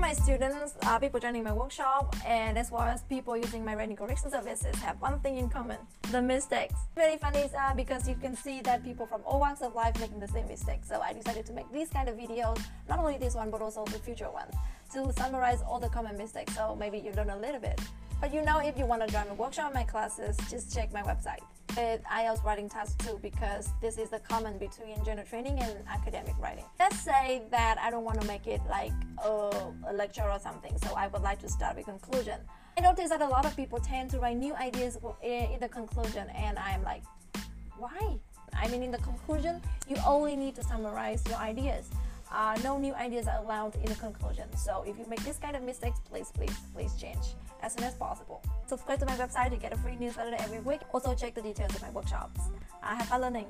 my students, uh, people joining my workshop, and as well as people using my writing correction services have one thing in common the mistakes. Very funny uh, because you can see that people from all walks of life making the same mistakes. So I decided to make these kind of videos, not only this one, but also the future ones, to summarize all the common mistakes. So maybe you learn a little bit. But you know, if you want to join my workshop, my classes, just check my website. With IELTS writing task two, because this is the common between general training and academic writing. Let's say that I don't want to make it like a, a lecture or something, so I would like to start with conclusion. I notice that a lot of people tend to write new ideas in the conclusion, and I'm like, why? I mean, in the conclusion, you only need to summarize your ideas. Uh, no new ideas are allowed in the conclusion. So if you make this kind of mistakes, please, please, please change as soon as possible. Subscribe to my website to get a free newsletter every week. Also check the details of my workshops. Uh, have fun learning.